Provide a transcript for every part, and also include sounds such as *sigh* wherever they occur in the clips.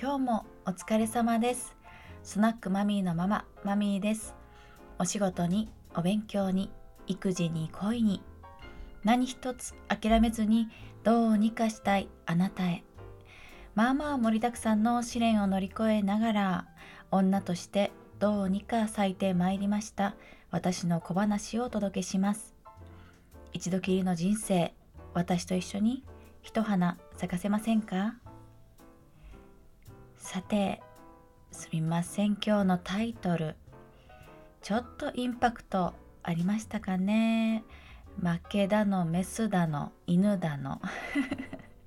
今日もお疲れ様です。スナックマミーのマママミーです。お仕事にお勉強に育児に恋に。何一つ諦めずにどうにかしたいあなたへ。まあまあ盛りだくさんの試練を乗り越えながら女としてどうにか咲いてまいりました。私の小話をお届けします。一度きりの人生私と一緒に一花咲かせませんか？さてすみません。今日のタイトル。ちょっとインパクトありましたかね。負けだのメスだの犬だの。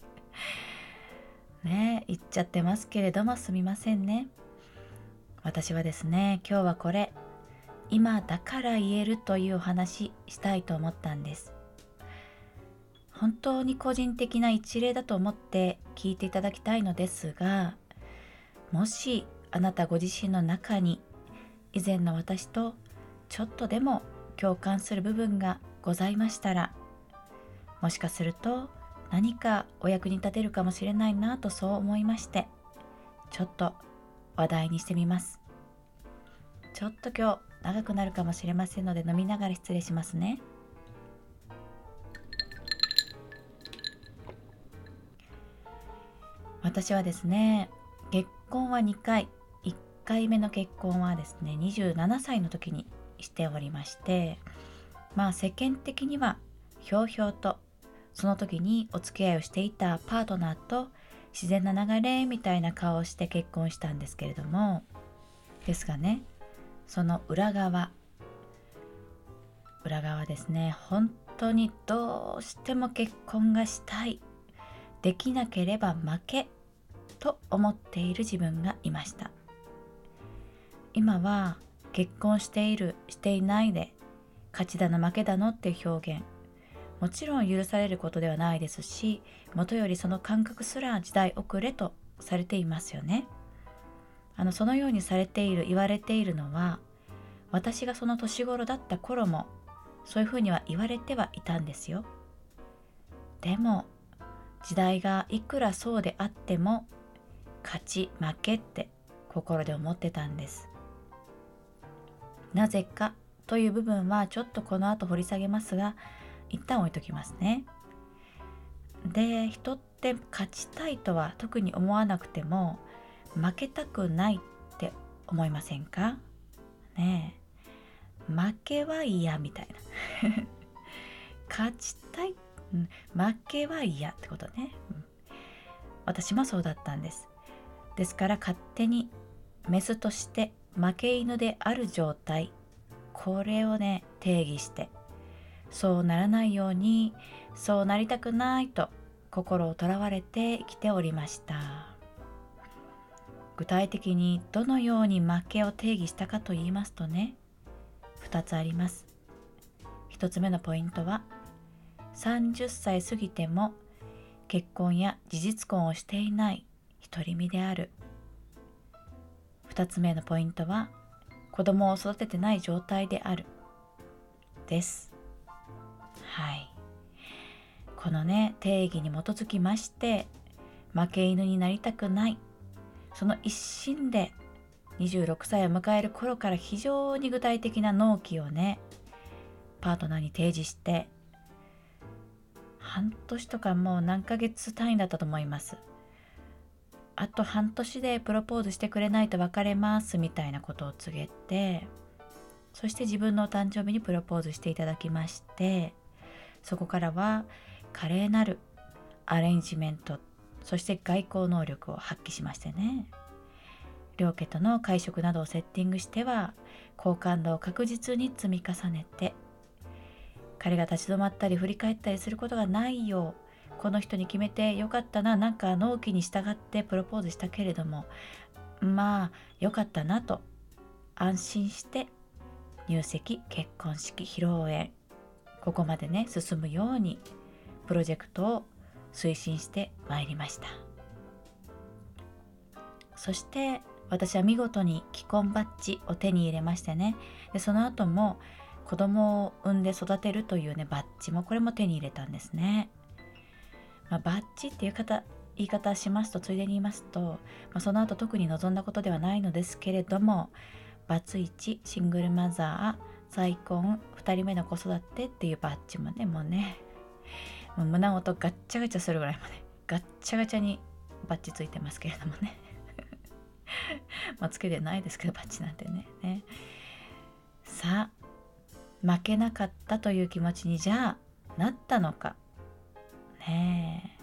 *laughs* ね言っちゃってますけれどもすみませんね。私はですね今日はこれ。今だから言えるというお話したいと思ったんです。本当に個人的な一例だと思って聞いていただきたいのですがもしあなたご自身の中に以前の私とちょっとでも共感する部分がございましたらもしかすると何かお役に立てるかもしれないなとそう思いましてちょっと話題にしてみます。ちょっと今日長くなるかもしれませんので飲みながら失礼しますね。私はですね結婚は2回。1回目の結婚はですね27歳の時にしておりましてまあ世間的にはひょうひょうとその時にお付き合いをしていたパートナーと自然な流れみたいな顔をして結婚したんですけれどもですがねその裏側裏側ですね本当にどうしても結婚がしたい。できなければ負け。と思っている自分がいました。今は結婚しているしていないで勝ちだの負けだのっていう表現。もちろん許されることではないですしもとよりその感覚すら時代遅れとされていますよね。あのそのようにされている言われているのは私がその年頃だった頃もそういうふうには言われてはいたんですよ。でも時代がいくらそうであっても勝ち負けって心で思ってたんです。なぜかという部分はちょっとこの後掘り下げますが一旦置いときますね。で人って勝ちたいとは特に思わなくても負けたくないって思いませんか？ねえ。負けは嫌みたいな。*laughs* 勝ちたい、負けは嫌ってことね、うん、私もそうだったんです。ですから勝手にメスとして負け犬である状態これをね定義してそうならないようにそうなりたくないと心をとらわれて生きておりました。具体的にどのように負けを定義したかと言いますとね2つあります。1つ目のポイントは30歳過ぎても結婚や事実婚をしていない独り身である。2つ目のポイントは子供を育ててない状態である。です。はい。このね定義に基づきまして負け犬になりたくない。その一心で26歳を迎える頃から非常に具体的な納期をねパートナーに提示して半年とかもう何ヶ月単位だったと思います。あと半年でプロポーズしてくれないと別れますみたいなことを告げてそして自分のお誕生日にプロポーズしていただきましてそこからは華麗なるアレンジメントそして外交能力を発揮しましてね。両家との会食などをセッティングしては好感度を確実に積み重ねて彼が立ち止まったり振り返ったりすることがないようこの人に決めてよかったななんか納期に従ってプロポーズしたけれどもまあよかったなと安心して入籍結婚式披露宴ここまでね進むようにプロジェクトを推進してまいりました。そして私は見事に既婚バッジを手に入れましてねでその後も子供を産んで育てるというねバッジもこれも手に入れたんですね。まあ、バッジっていう方言い方しますとついでに言いますと、まあ、その後特に望んだことではないのですけれどもバツ1シングルマザー再婚2人目の子育てっていうバッジもねもうねもう胸元ガッチャガチャするぐらいまでガッチャガチャにバッジついてますけれどもね。*laughs* まあつけてないですけどバッジなんてねね。さあ負けなかったという気持ちにじゃあなったのか。ね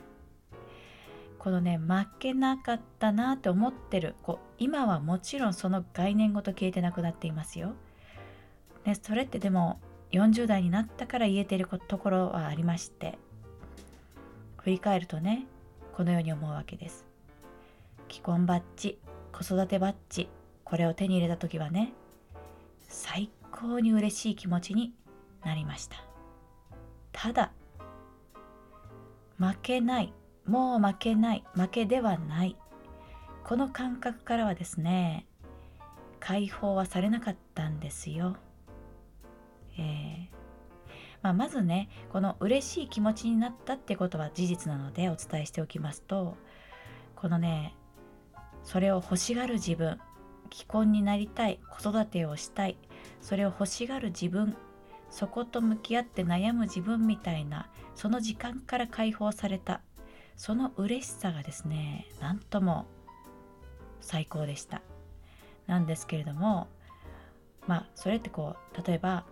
このね負けなかったなって思ってるこう今はもちろんその概念ごと消えてなくなっていますよ。ね、それってでも40代になったから言えてるところはありまして振り返るとねこのように思うわけです。既婚バッジ子育てバッジこれを手に入れた時はね最高に嬉しい気持ちになりましたただ負けない。もう負けない。負けではない。この感覚からはですね解放はされなかったんですよ。えー。まあ、まずねこの嬉しい気持ちになったってことは事実なのでお伝えしておきますとこのねそれを欲しがる自分既婚になりたい子育てをしたいそれを欲しがる自分そこと向き合って悩む自分みたいなその時間から解放された。その嬉しさがですねなんとも最高でした。なんですけれどもまあそれってこう例えば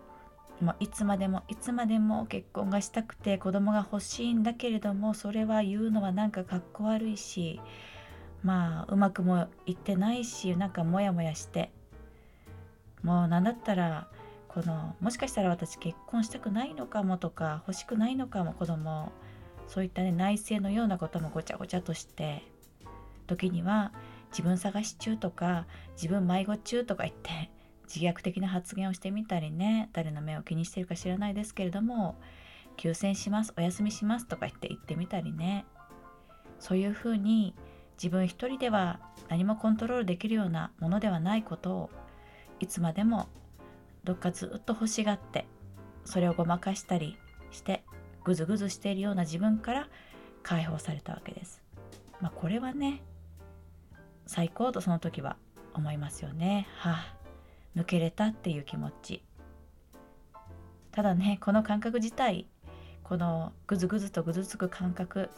もういつまでもいつまでも結婚がしたくて子供が欲しいんだけれどもそれは言うのはなんかかっこ悪いしまあうまくもいってないしなんかモヤモヤしてもう何だったらこのもしかしたら私結婚したくないのかもとか欲しくないのかも子供そういったね内政のようなこともごちゃごちゃとして時には自分探し中とか自分迷子中とか言って自虐的な発言をしてみたりね誰の目を気にしてるか知らないですけれども休戦しますお休みしますとか言って言ってみたりね。そういうふうに自分一人では何もコントロールできるようなものではないことをいつまでもどっかずっと欲しがってそれをごまかしたりしてぐずぐずしているような自分から解放されたわけです。まあ、これはね最高とその時は思いますよね。はあ抜けれたっていう気持ち。ただねこの感覚自体このぐずぐずとぐずつく感覚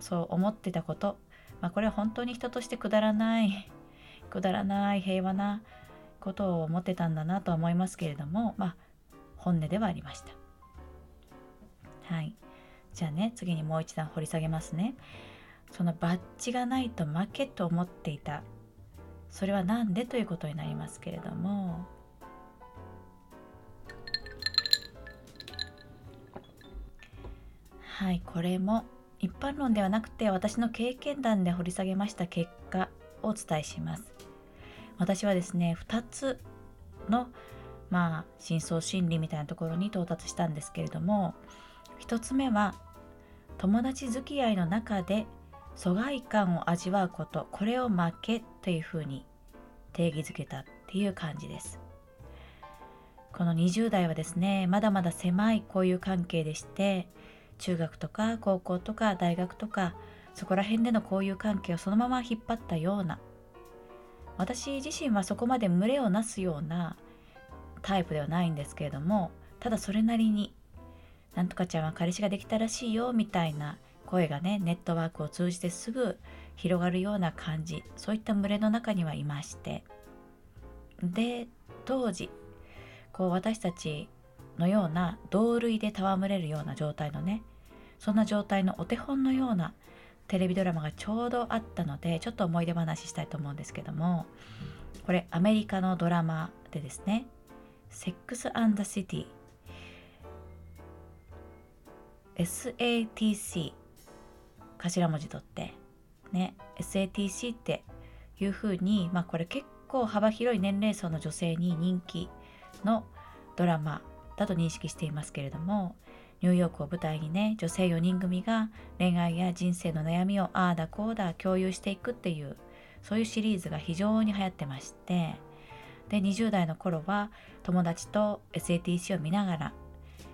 そう思ってたこと、まあ、これは本当に人としてくだらないくだらない平和なことを思ってたんだなと思いますけれどもまあ本音ではありました。はい。じゃあね、次にもう一段掘り下げますね。そのバッジがないと負けと思っていた。それは何でということになりますけれども、はい、これも一般論ではなくて私の経験談で掘り下げました結果をお伝えします。私はですね、2つのまあ深層心理みたいなところに到達したんですけれども1つ目は友達付き合いの中で疎外感を味わうことこれを負けというふうに定義づけたっていう感じです。この20代はですねまだまだ狭い交友関係でして中学とか高校とか大学とかそこら辺での交友関係をそのまま引っ張ったような私自身はそこまで群れをなすようなタイプではないんですけれどもただそれなりになんとかちゃんは彼氏ができたらしいよみたいな声がねネットワークを通じてすぐ広がるような感じそういった群れの中にはいまして。で当時こう私たちのような同類で戯れるような状態のねそんな状態のお手本のようなテレビドラマがちょうどあったのでちょっと思い出話したいと思うんですけどもこれアメリカのドラマでですね「セックス・アンダ・シティ」SATC 頭文字取って。ね SATC っていうふうにまあこれ結構幅広い年齢層の女性に人気のドラマだと認識していますけれどもニューヨークを舞台にね女性4人組が恋愛や人生の悩みをああだこうだ共有していくっていうそういうシリーズが非常に流行ってまして。で20代の頃は友達と SATC を見ながら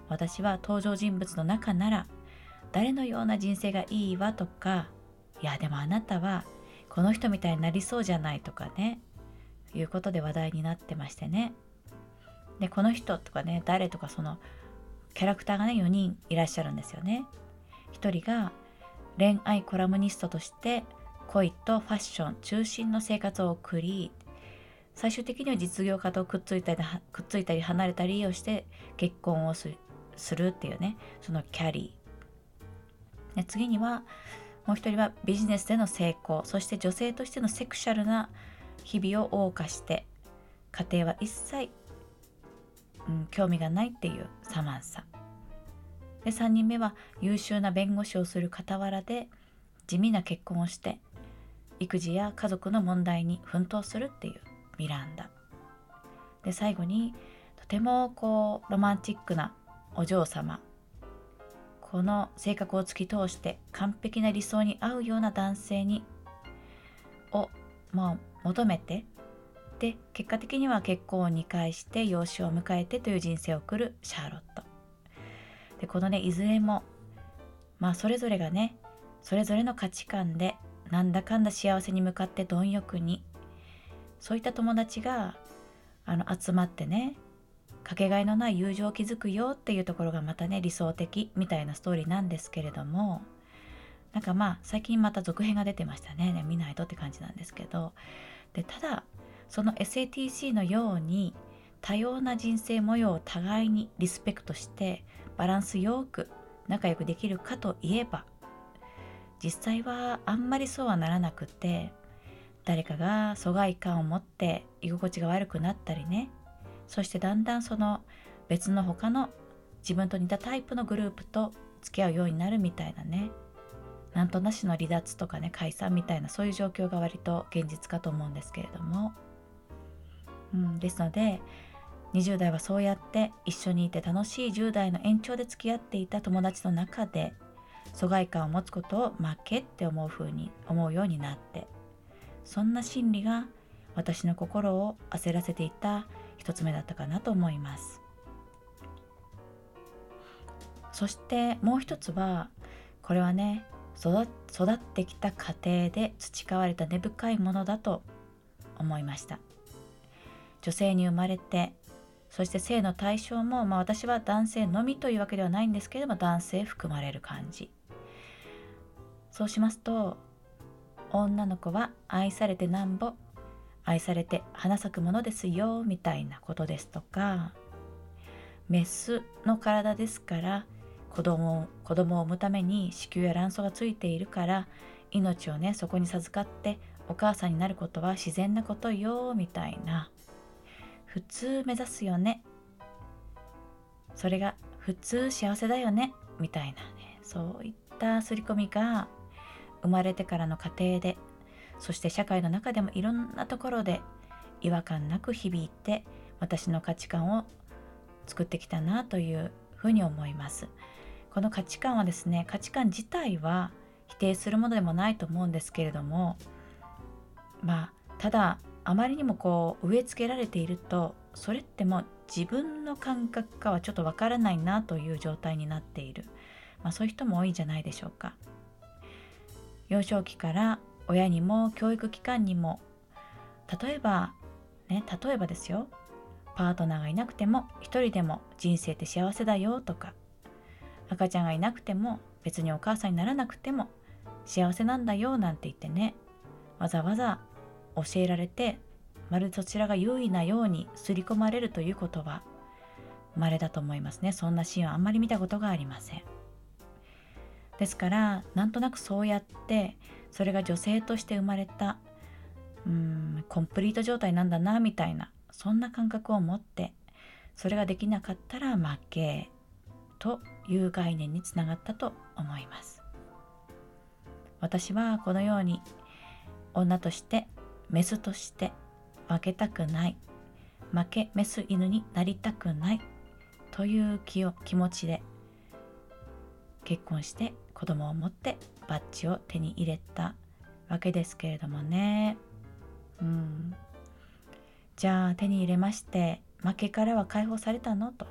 私は登場人物の中なら誰のような人生がいいわとかいやでもあなたはこの人みたいになりそうじゃないとかねいうことで話題になってましてね。でこの人とかね誰とかそのキャラクターがね4人いらっしゃるんですよね。1人が恋愛コラムニストとして恋とファッション中心の生活を送り最終的には実業家とくっついたりくっついたり離れたりをして結婚をするっていうねそのキャリー。で次にはもう一人はビジネスでの成功そして女性としてのセクシャルな日々を謳歌して家庭は一切、うん、興味がないっていうサマンサ。で3人目は優秀な弁護士をする傍らで地味な結婚をして育児や家族の問題に奮闘するっていうミランダ。で最後にとてもこうロマンチックなお嬢様。この性格を突き通して完璧な理想に合うような男性にを、まあ、求めてで結果的には結婚を2回して養子を迎えてという人生を送るシャーロット。でこのねいずれもまあそれぞれがねそれぞれの価値観でなんだかんだ幸せに向かって貪欲にそういった友達があの集まってねかけがえのない友情を築くよっていうところがまたね理想的みたいなストーリーなんですけれどもなんかまあ最近また続編が出てましたね。ね見ないとって感じなんですけど。でただその SATC のように多様な人生模様を互いにリスペクトしてバランスよく仲良くできるかといえば実際はあんまりそうはならなくて誰かが疎外感を持って居心地が悪くなったりねそしてだんだんその別の他の自分と似たタイプのグループと付き合うようになるみたいなねなんとなしの離脱とかね解散みたいなそういう状況が割と現実かと思うんですけれども、うん、ですので20代はそうやって一緒にいて楽しい10代の延長で付き合っていた友達の中で疎外感を持つことを負けって思う風に思うようになってそんな心理が私の心を焦らせていた一つ目だったかなと思います。そしてもう一つはこれはね育ってきた家庭で培われた根深いものだと思いました。女性に生まれてそして性の対象も、まあ、私は男性のみというわけではないんですけれども男性含まれる感じ。そうしますと女の子は愛されてなんぼ愛されて花咲くものですよみたいなことですとかメスの体ですから子供を子供を産むために子宮や卵巣がついているから命をねそこに授かってお母さんになることは自然なことよみたいな普通目指すよね。それが普通幸せだよね。みたいなね。そういった刷り込みが生まれてからの過程でそして社会の中でもいろんなところで違和感なく響いて私の価値観を作ってきたなというふうに思います。この価値観はですね価値観自体は否定するものでもないと思うんですけれどもまあただあまりにもこう植え付けられているとそれってもう自分の感覚かはちょっとわからないなという状態になっている、まあ、そういう人も多いんじゃないでしょうか。幼少期から親にも教育機関にも例えばね例えばですよ。パートナーがいなくても一人でも人生って幸せだよとか。赤ちゃんがいなくても別にお母さんにならなくても幸せなんだよなんて言ってねわざわざ教えられてまるでそちらが優位なように刷り込まれるということは稀だと思いますね。そんなシーンはあんまり見たことがありません。ですからなんとなくそうやってそれが女性として生まれたうんコンプリート状態なんだなみたいなそんな感覚を持ってそれができなかったら負けという概念につながったと思います。私はこのように女としてメスとして負けたくない。負けメス犬になりたくない。という気を気持ちで結婚して子供を持ってバッジを手に入れたわけですけれどもね。うん。じゃあ手に入れまして負けからは解放されたの？と。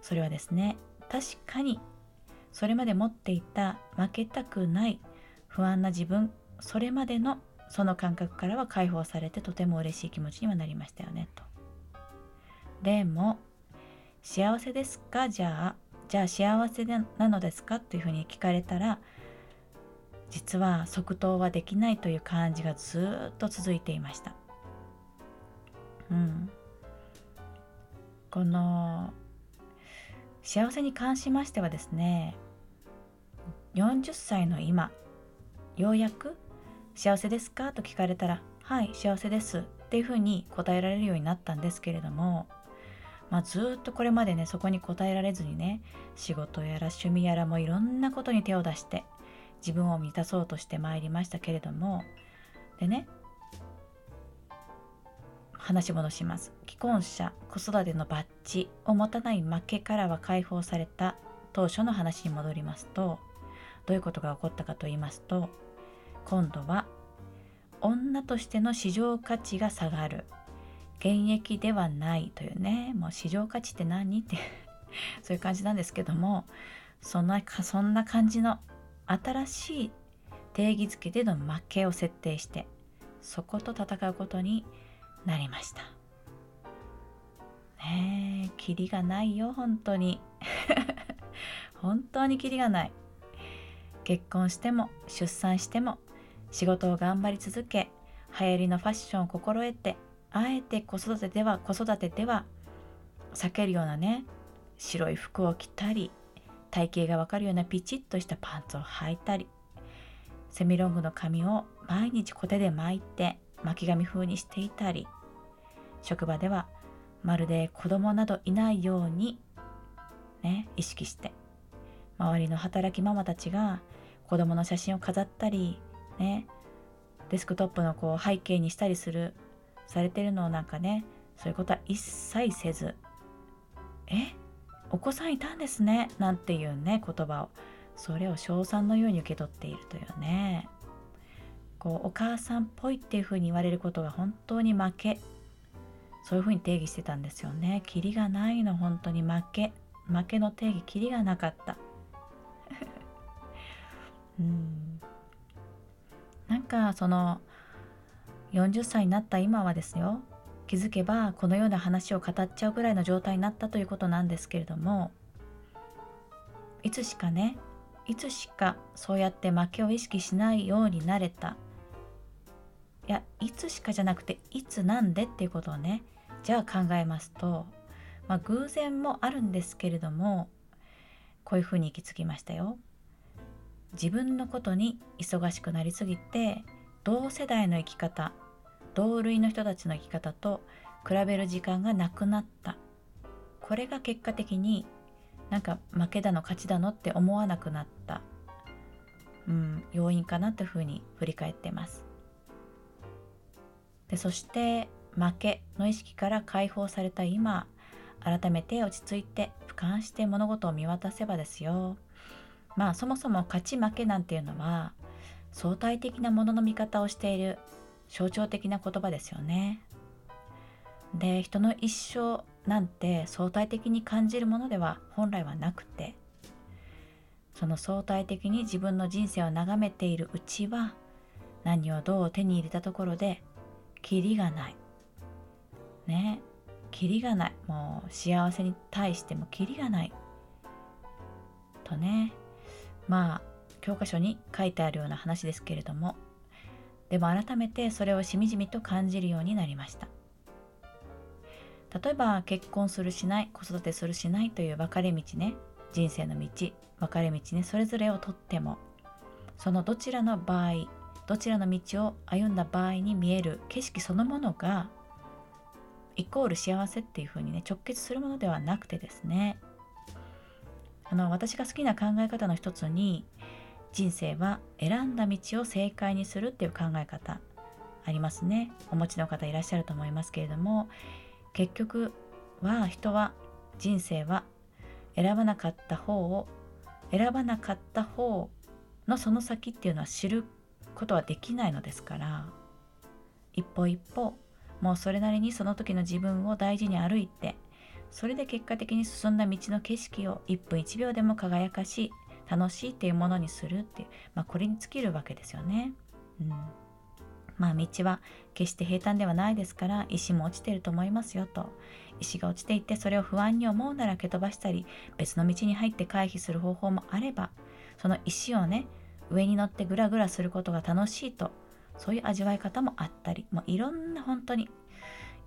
それはですね確かにそれまで持っていた負けたくない不安な自分それまでのその感覚からは解放されてとても嬉しい気持ちにはなりましたよねと。でも幸せですか？じゃあじゃあ幸せなのですか？というふうに聞かれたら実は即答はできないという感じがずっと続いていました。うん、この幸せに関しましてはですね40歳の今ようやく「幸せですか?」と聞かれたら「はい幸せです」っていうふうに答えられるようになったんですけれども、まあ、ずっとこれまでねそこに答えられずにね仕事やら趣味やらもいろんなことに手を出して自分を満たそうとしてまいりましたけれどもでね話戻します既婚者子育てのバッジを持たない負けからは解放された当初の話に戻りますとどういうことが起こったかと言いますと今度は女としての市場価値が下がる。現役ではないというね。もう市場価値って何？って *laughs* そういう感じなんですけども。そんなそんな感じの新しい定義づけでの負けを設定してそこと戦うことになりました。ねえキリがないよ本当に。*laughs* 本当にキリがない。結婚しても出産しても仕事を頑張り続け流行りのファッションを心得てあえて子育てでは子育てでは避けるようなね白い服を着たり体型がわかるようなピチッとしたパンツを履いたりセミロングの髪を毎日コテで巻いて巻き髪風にしていたり職場ではまるで子供などいないようにね意識して周りの働きママたちが子供の写真を飾ったりね。デスクトップのこう背景にしたりするされてるのをなんかねそういうことは一切せずえお子さんいたんですねなんていうね言葉をそれを称賛のように受け取っているというね。こうお母さんっぽいっていうふうに言われることが本当に負け。そういうふうに定義してたんですよね。キリがないの本当に負け。負けの定義キリがなかった。*laughs* うん。なんかその40歳になった今はですよ気づけばこのような話を語っちゃうぐらいの状態になったということなんですけれどもいつしかねいつしかそうやって負けを意識しないようになれたいやいつしかじゃなくていつなんでっていうことをねじゃあ考えますと、まあ、偶然もあるんですけれどもこういうふうに行き着きましたよ。自分のことに忙しくなりすぎて同世代の生き方同類の人たちの生き方と比べる時間がなくなった。これが結果的になんか負けだの勝ちだのって思わなくなった、うん、要因かなというふうに振り返ってます。でそして負けの意識から解放された今改めて落ち着いて俯瞰して物事を見渡せばですよ。まあそもそも勝ち負けなんていうのは相対的なものの見方をしている象徴的な言葉ですよね。で人の一生なんて相対的に感じるものでは本来はなくてその相対的に自分の人生を眺めているうちは何をどう手に入れたところでキリがない。ね。キリがない。もう幸せに対してもキリがない。とね。まあ教科書に書いてあるような話ですけれどもでも改めてそれをしみじみと感じるようになりました。例えば結婚するしない子育てするしないという分かれ道ね人生の道分かれ道ねそれぞれをとってもそのどちらの場合どちらの道を歩んだ場合に見える景色そのものがイコール幸せっていうふうにね直結するものではなくてですねあの私が好きな考え方の一つに人生は選んだ道を正解にするっていう考え方ありますね。お持ちの方いらっしゃると思いますけれども結局は人は人生は選ばなかった方を選ばなかった方のその先っていうのは知ることはできないのですから一歩一歩もうそれなりにその時の自分を大事に歩いてそれで結果的に進んだ道の景色を1分1秒でも輝かしい楽しいっていうものにするっていう、まあ、これに尽きるわけですよね。うんまあ道は決して平坦ではないですから石も落ちてると思いますよと石が落ちていてそれを不安に思うなら蹴飛ばしたり別の道に入って回避する方法もあればその石をね上に乗ってグラグラすることが楽しいとそういう味わい方もあったりもういろんな本当に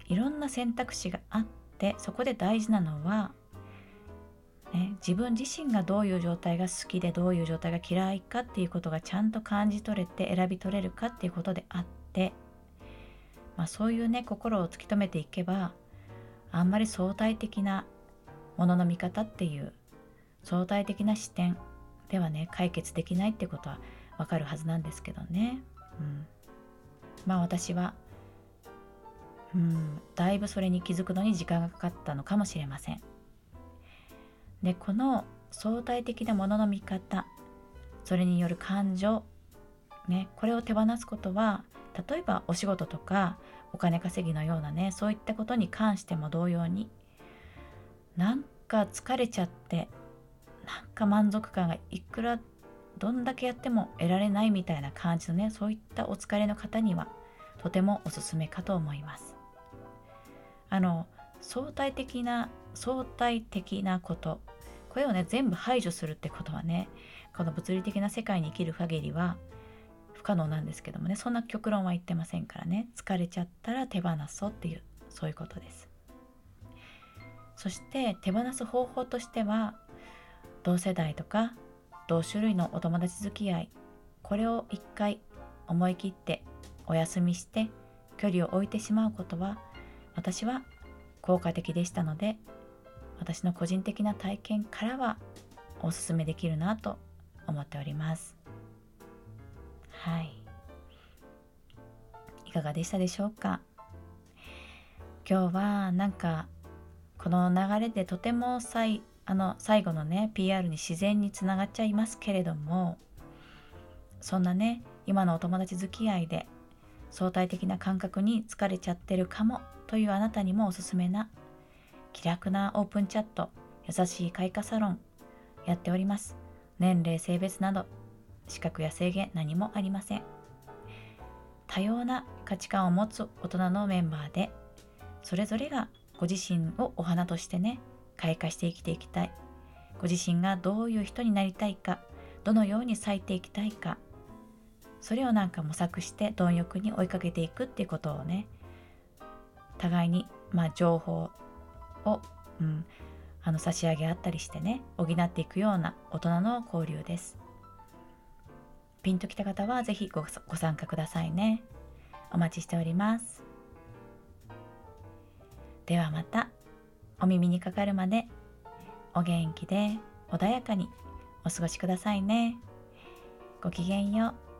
いろんな選択肢があっててそこで大事なのは、ね、自分自身がどういう状態が好きでどういう状態が嫌いかっていうことがちゃんと感じ取れて選び取れるかっていうことであって、まあ、そういうね心を突き止めていけばあんまり相対的なものの見方っていう相対的な視点ではね解決できないってことはわかるはずなんですけどね。うん、まあ私はうんだいぶそれに気づくのに時間がかかったのかもしれません。でこの相対的なものの見方それによる感情ねこれを手放すことは例えばお仕事とかお金稼ぎのようなねそういったことに関しても同様になんか疲れちゃってなんか満足感がいくらどんだけやっても得られないみたいな感じのねそういったお疲れの方にはとてもおすすめかと思いますあの相対的な相対的なこと。これをね全部排除するってことはねこの物理的な世界に生きる限りは不可能なんですけどもねそんな極論は言ってませんからね。疲れちゃったら手放そうっていうそういうことです。そして手放す方法としては同世代とか同種類のお友達付き合いこれを一回思い切ってお休みして距離を置いてしまうことは私は効果的でしたので私の個人的な体験からはおすすめできるなと思っております。はい。いかがでしたでしょうか？今日はなんかこの流れでとても最あの最後のね PR に自然につながっちゃいますけれどもそんなね今のお友達付き合いで相対的な感覚に疲れちゃってるかもというあなたにもおすすめな気楽なオープンチャット優しい開花サロンやっております。年齢性別など資格や制限何もありません。多様な価値観を持つ大人のメンバーでそれぞれがご自身をお花としてね開花して生きていきたい。ご自身がどういう人になりたいかどのように咲いていきたいかそれをなんか模索して貪欲に追いかけていくっていうことをね互いに、まあ、情報を、うん、あの差し上げあったりしてね補っていくような大人の交流です。ピンときた方は是非ごご参加くださいね。お待ちしております。ではまたお耳にかかるまでお元気で穏やかにお過ごしくださいね。ごきげんよう。